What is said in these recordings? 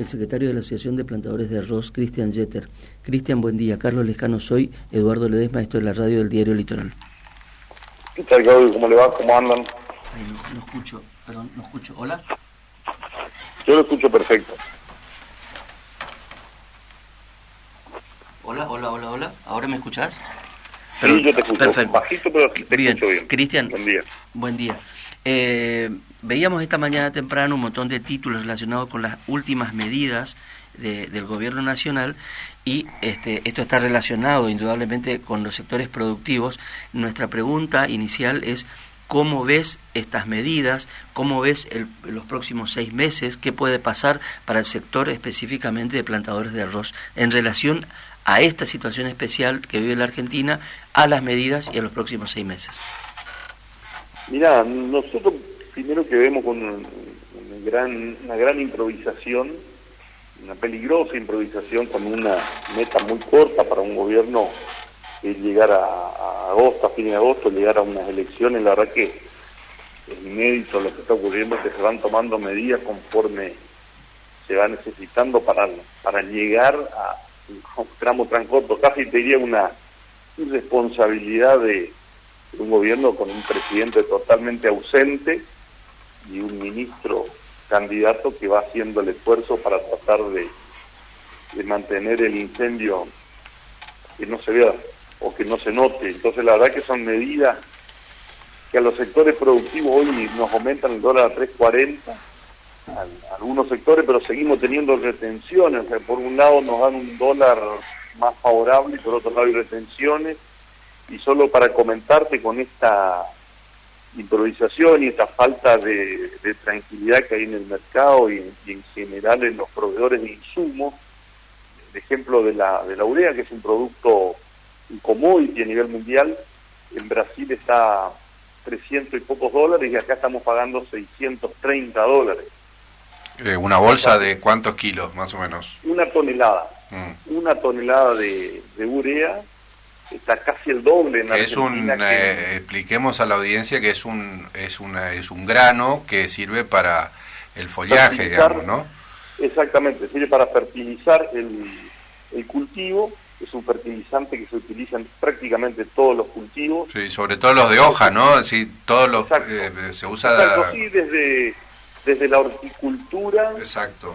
el secretario de la Asociación de Plantadores de Arroz, Cristian Jeter. Cristian, buen día. Carlos Lescano soy, Eduardo Ledesma, esto es la radio del diario Litoral. ¿Qué tal, Claudio? ¿Cómo le va? ¿Cómo andan? no, escucho, perdón, no escucho. ¿Hola? Yo lo escucho perfecto. Hola, hola, hola, hola. ¿Ahora me escuchás? sí, yo te escucho. Perfecto. Bajito, pero te bien. Cristian. Buen día. Buen día. Eh, veíamos esta mañana temprano un montón de títulos relacionados con las últimas medidas del gobierno nacional y este, esto está relacionado indudablemente con los sectores productivos. Nuestra pregunta inicial es cómo ves estas medidas, cómo ves los próximos seis meses, qué puede pasar para el sector específicamente de plantadores de arroz en relación a esta situación especial que vive la Argentina, a las medidas y a los próximos seis meses. Mira, nosotros primero que vemos con una gran, improvisación, una peligrosa improvisación con una meta muy corta para un gobierno que llegar a, agosto, a fin de agosto, llegar a unas elecciones, la verdad que es inédito lo que está ocurriendo, que se van tomando medidas conforme se va necesitando para, para llegar a un tramo tan corto, casi te diría una irresponsabilidad de, un gobierno con un presidente totalmente ausente y un ministro candidato que va haciendo el esfuerzo para tratar de, de mantener el incendio que no se vea o que no se note. Entonces la verdad que son medidas que a los sectores productivos hoy nos aumentan el dólar a 3.40, a algunos sectores, pero seguimos teniendo retenciones. Por un lado nos dan un dólar más favorable y por otro lado hay retenciones y solo para comentarte con esta improvisación y esta falta de, tranquilidad que hay en el mercado y, en general en los proveedores de insumos, el ejemplo de la, de la urea, que es un producto un y a nivel mundial, en Brasil está 300 y pocos dólares y acá estamos pagando 630 dólares. Eh, ¿Una bolsa de cuántos kilos, más o menos? Una tonelada. Mm. Una tonelada de, de urea está casi el doble en es un eh, expliquemos a la audiencia que es un es una es un grano que sirve para el follaje digamos no exactamente sirve para fertilizar el, el cultivo. Es un fertilizante que se utiliza en prácticamente todos los cultivos. Sí sobre todo los de hoja no sí todos los eh, se usa sí desde desde la horticultura exacto.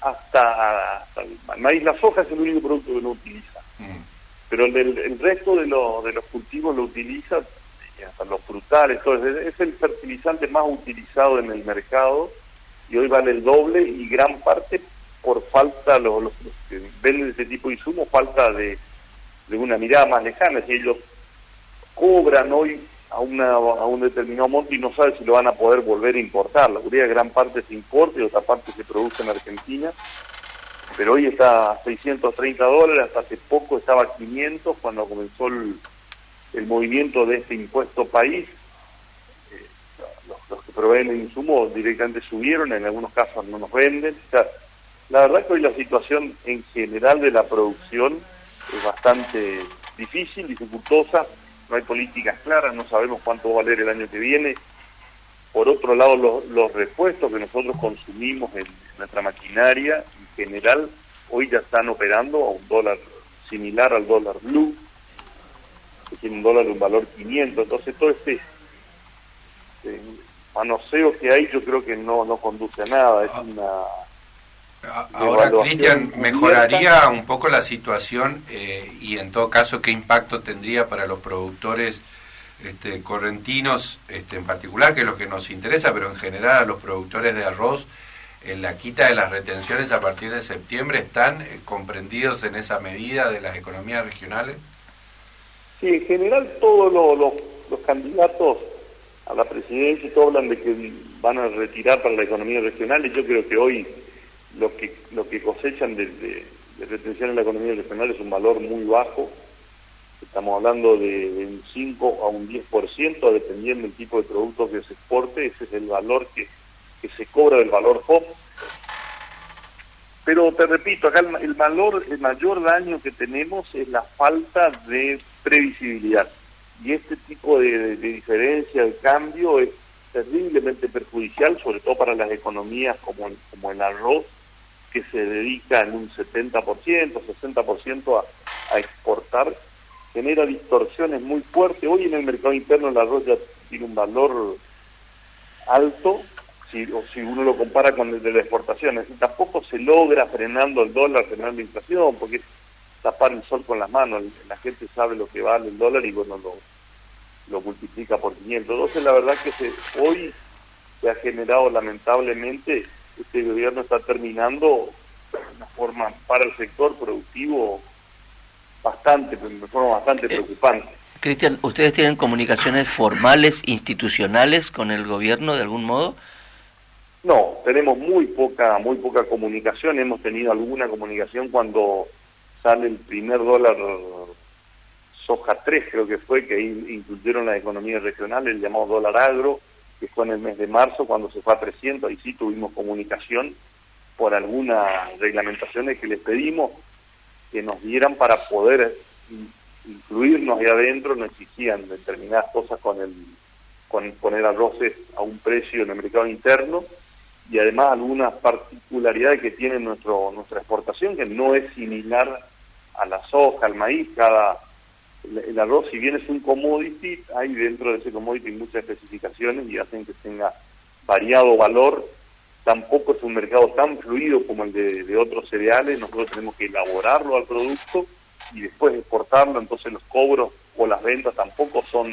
hasta, el maíz la soja es el único producto que no utiliza. Mm pero el, resto de, de los cultivos lo utiliza, hasta los frutales, todo, es, el fertilizante más utilizado en el mercado y hoy vale el doble y gran parte por falta, los, que venden este tipo de insumos, falta de, una mirada más lejana, si ellos cobran hoy a, a un determinado monto y no saben si lo van a poder volver a importar. La urea gran parte se importa y otra parte se produce en Argentina pero hoy está a 630 dólares, hasta hace poco estaba a 500 cuando comenzó el, movimiento de este impuesto país. Eh, los, que proveen el insumo directamente subieron, en algunos casos no nos venden. la verdad que hoy la situación en general de la producción es bastante difícil, dificultosa, no hay políticas claras, no sabemos cuánto va a valer el año que viene. Por otro lado, los, los repuestos que nosotros consumimos en nuestra maquinaria general hoy ya están operando a un dólar similar al dólar blue, que tiene un dólar de un valor 500. Entonces todo este, este, manoseo que hay yo creo que no, no conduce a nada. Es ah. una... Ahora, Cristian, ¿mejoraría un poco la situación eh, y en todo caso qué impacto tendría para los productores este, correntinos este, en particular, que es lo que nos interesa, pero en general a los productores de arroz? En la quita de las retenciones a partir de septiembre están eh, comprendidos en esa medida de las economías regionales? Sí, en general todos los, candidatos a la presidencia todos hablan de que van a retirar para la economía regional y yo creo que hoy lo que, lo que cosechan de, retención en la economía regional es un valor muy bajo. Estamos hablando de, un 5 a un 10%, dependiendo del tipo de productos que se exporte, ese es el valor que que se cobra del valor FOB. Pero te repito, acá el, valor, el mayor daño que tenemos es la falta de previsibilidad. Y este tipo de, diferencia, de cambio, es terriblemente perjudicial, sobre todo para las economías como el, arroz, que se dedica en un 70%, 60% a, a exportar, genera distorsiones muy fuertes. Hoy en el mercado interno el arroz ya tiene un valor alto, si, o si uno lo compara con el de la exportación. Es tampoco se logra frenando el dólar, frenando la inflación, porque es tapar el sol con las manos. La gente sabe lo que vale el dólar y bueno, lo, lo multiplica por 500. Entonces la verdad que se, hoy se ha generado lamentablemente, este gobierno está terminando de una forma para el sector productivo bastante, de forma bastante eh, preocupante. Cristian, ¿ustedes tienen comunicaciones formales, institucionales con el gobierno de algún modo? No, tenemos muy poca, muy poca comunicación. Hemos tenido alguna comunicación cuando sale el primer dólar soja 3, creo que fue, que incluyeron la economía regional, el llamado dólar agro, que fue en el mes de marzo cuando se fue a 300, ahí sí tuvimos comunicación por algunas reglamentaciones que les pedimos que nos dieran para poder incluirnos ahí adentro, nos exigían determinadas cosas con el con poner arroces a un precio en el mercado interno y además algunas particularidades que tiene nuestro nuestra exportación que no es similar a la soja, al maíz, cada el, arroz si bien es un commodity, hay dentro de ese commodity muchas especificaciones y hacen que tenga variado valor. Tampoco es un mercado tan fluido como el de, otros cereales, nosotros tenemos que elaborarlo al producto y después exportarlo, entonces los cobros o las ventas tampoco son,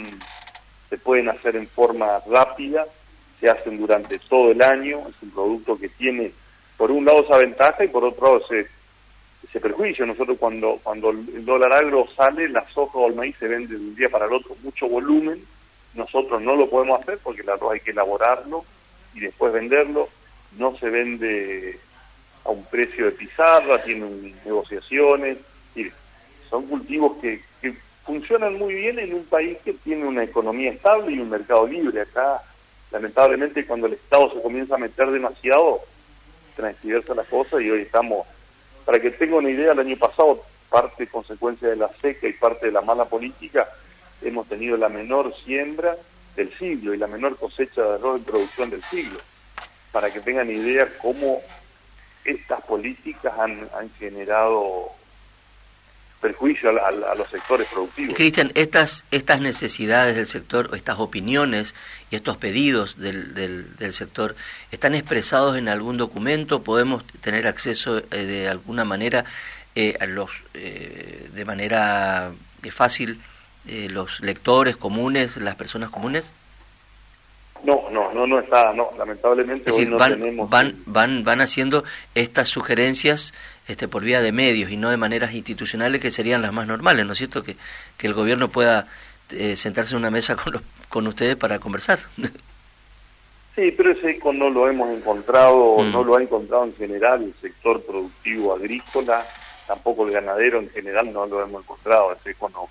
se pueden hacer en forma rápida, se hacen durante todo el año, es un producto que tiene por un lado esa ventaja y por otro lado ese, ese perjuicio. Nosotros cuando, cuando el dólar agro sale, la soja o el maíz se vende de un día para el otro mucho volumen, nosotros no lo podemos hacer porque el arroz hay que elaborarlo y después venderlo no se vende a un precio de pizarra, tienen negociaciones, son cultivos que, que funcionan muy bien en un país que tiene una economía estable y un mercado libre. Acá, lamentablemente, cuando el Estado se comienza a meter demasiado, transgiversa la cosa y hoy estamos, para que tenga una idea, el año pasado, parte consecuencia de la seca y parte de la mala política, hemos tenido la menor siembra del siglo y la menor cosecha de arroz en producción del siglo. Para que tengan idea cómo estas políticas han, generado perjuicio a, los sectores productivos. Cristian, estas, estas necesidades del sector, estas opiniones y estos pedidos del, del, sector, ¿están expresados en algún documento? ¿Podemos tener acceso eh, de alguna manera eh, a los, eh, de manera fácil los lectores comunes, las personas comunes? No, no, no, no está, no, lamentablemente hoy no van, tenemos. Van, van, van haciendo estas sugerencias este, por vía de medios y no de maneras institucionales que serían las más normales, ¿no es cierto? Que, que el gobierno pueda eh, sentarse en una mesa con, los, con ustedes para conversar. Sí, pero ese eco no lo hemos encontrado, mm. no lo ha encontrado en general el sector productivo agrícola, tampoco el ganadero en general no lo hemos encontrado, ese eco no,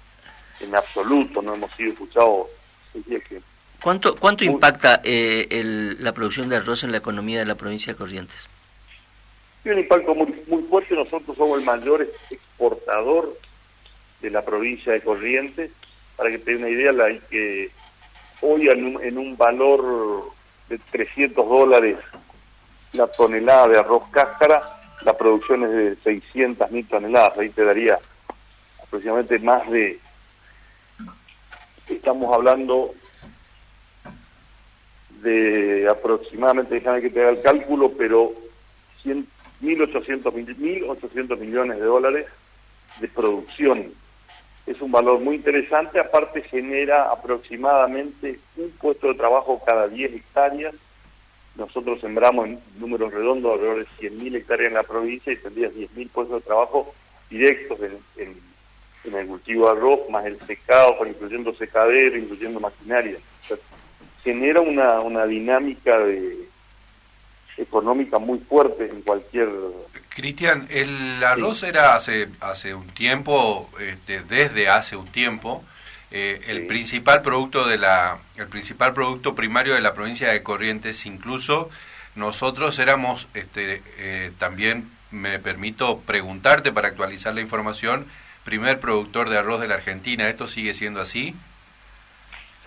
en absoluto, no hemos sido escuchados. ¿Cuánto, cuánto impacta eh, el, la producción de arroz en la economía de la provincia de Corrientes? Tiene un impacto muy, muy fuerte. Nosotros somos el mayor exportador de la provincia de Corrientes. Para que te dé una idea, la, que hoy en un, valor de 300 dólares la tonelada de arroz cáscara, la producción es de 600 mil toneladas. Ahí te daría aproximadamente más de... Estamos hablando de aproximadamente, déjame que te haga el cálculo, pero 1.800 1.800 millones de dólares de producción. Es un valor muy interesante, aparte genera aproximadamente un puesto de trabajo cada 10 hectáreas. Nosotros sembramos en números redondos alrededor de 100.000 hectáreas en la provincia y tendrías 10.000 puestos de trabajo directos en, el cultivo de arroz, más el secado, incluyendo secadero, incluyendo maquinaria genera una, una dinámica de económica muy fuerte en cualquier Cristian el arroz era hace hace un tiempo este, desde hace un tiempo eh, el principal producto de la el principal producto primario de la provincia de Corrientes incluso nosotros éramos este eh, también me permito preguntarte para actualizar la información primer productor de arroz de la Argentina. Esto sigue siendo así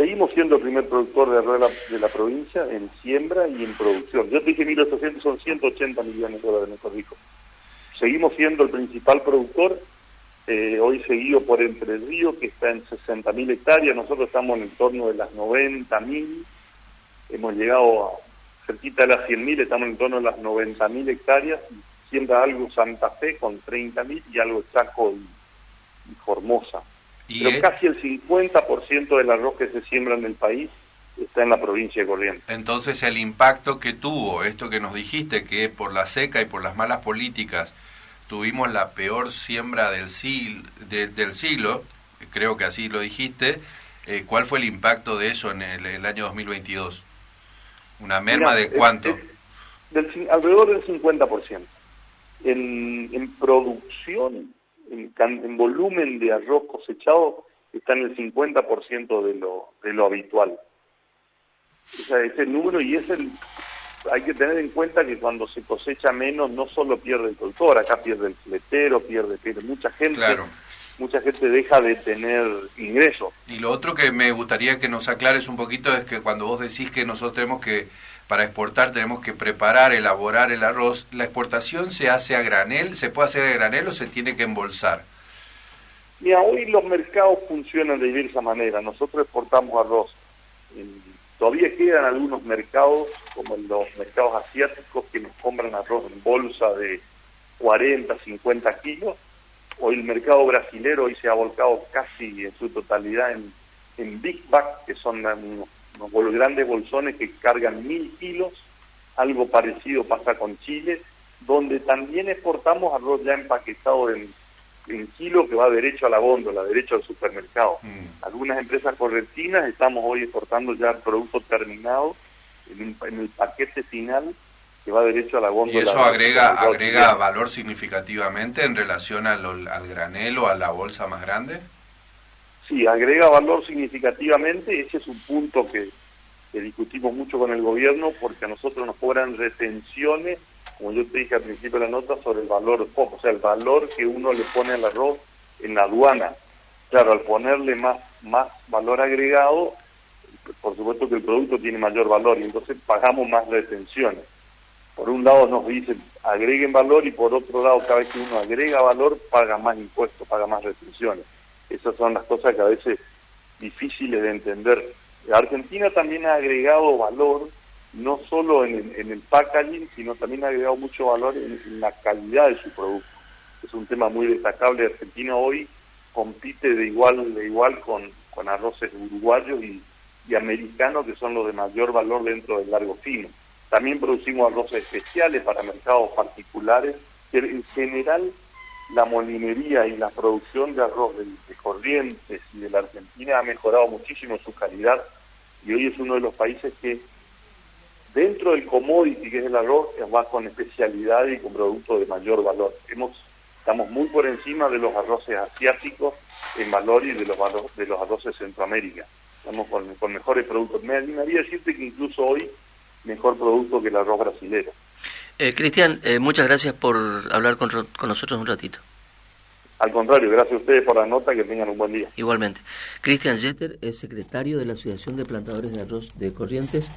Seguimos siendo el primer productor de arroz de la, provincia en siembra y en producción. Yo te dije 1.800, son 180 millones de dólares, mejor dicho. Seguimos siendo el principal productor, eh, hoy seguido por Entre Ríos, que está en 60.000 hectáreas, nosotros estamos en torno de las 90.000, hemos llegado a cerquita de las 100.000, estamos en torno de las 90.000 hectáreas, siembra algo Santa Fe con 30.000 y algo Chaco y Formosa. Pero casi el 50% del arroz que se siembra en el país está en la provincia de Corrientes. Entonces el impacto que tuvo, esto que nos dijiste, que por la seca y por las malas políticas tuvimos la peor siembra del, siglo, del siglo creo que así lo dijiste, eh, ¿cuál fue el impacto de eso en el, año 2022? ¿Una merma de cuánto? del, alrededor del 50%. En, en producción en, volumen de arroz cosechado está en el 50% de lo, de lo habitual. O sea, ese número y es el, hay que tener en cuenta que cuando se cosecha menos no solo pierde el productor, acá pierde el fletero, pierde, pierde mucha gente. Mucha gente deja de tener ingresos. Y lo otro que me gustaría que nos aclares un poquito es que cuando vos decís que nosotros tenemos que para exportar tenemos que preparar, elaborar el arroz. ¿La exportación se hace a granel? ¿Se puede hacer a granel o se tiene que embolsar? Mira, hoy los mercados funcionan de diversa manera. Nosotros exportamos arroz. Todavía quedan algunos mercados, como los mercados asiáticos, que nos compran arroz en bolsa de 40, 50 kilos. Hoy el mercado brasilero hoy se ha volcado casi en su totalidad en, en Big Bag, que son unos unos grandes bolsones que cargan mil kilos, algo parecido pasa con Chile, donde también exportamos arroz ya empaquetado en, en kilo que va derecho a la góndola, derecho al supermercado. Mm. Algunas empresas correntinas estamos hoy exportando ya producto terminado en, el paquete final que va derecho a la góndola. ¿Y eso agrega, agrega valor significativamente en relación al, al granelo, a la bolsa más grande? sí, agrega valor significativamente, ese es un punto que, discutimos mucho con el gobierno porque a nosotros nos cobran retenciones, como yo te dije al principio de la nota, sobre el valor o sea, el valor que uno le pone al arroz en la aduana. Claro, al ponerle más, más valor agregado, por supuesto que el producto tiene mayor valor y entonces pagamos más retenciones. Por un lado nos dicen agreguen valor y por otro lado cada vez que uno agrega valor paga más impuestos, paga más retenciones. Esas son las cosas que a veces difíciles de entender. Argentina también ha agregado valor, no solo en, el packaging, sino también ha agregado mucho valor en, la calidad de su producto. Es un tema muy destacable. Argentina hoy compite de igual de igual con, con arroces uruguayos y, y americanos, que son los de mayor valor dentro del largo fino. También producimos arroces especiales para mercados particulares, que en general la molinería y la producción de arroz de, Corrientes y de la Argentina ha mejorado muchísimo su calidad y hoy es uno de los países que dentro del commodity que es el arroz va con especialidad y con productos de mayor valor. Hemos, estamos muy por encima de los arroces asiáticos en valor y de los, de los arroces de Centroamérica. Estamos con, mejores productos. Me animaría decirte que incluso hoy mejor producto que el arroz brasilero. Eh, Cristian, eh, muchas gracias por hablar con, con nosotros un ratito. Al contrario, gracias a ustedes por la nota, que tengan un buen día. Igualmente. Cristian Jeter es secretario de la Asociación de Plantadores de Arroz de Corrientes.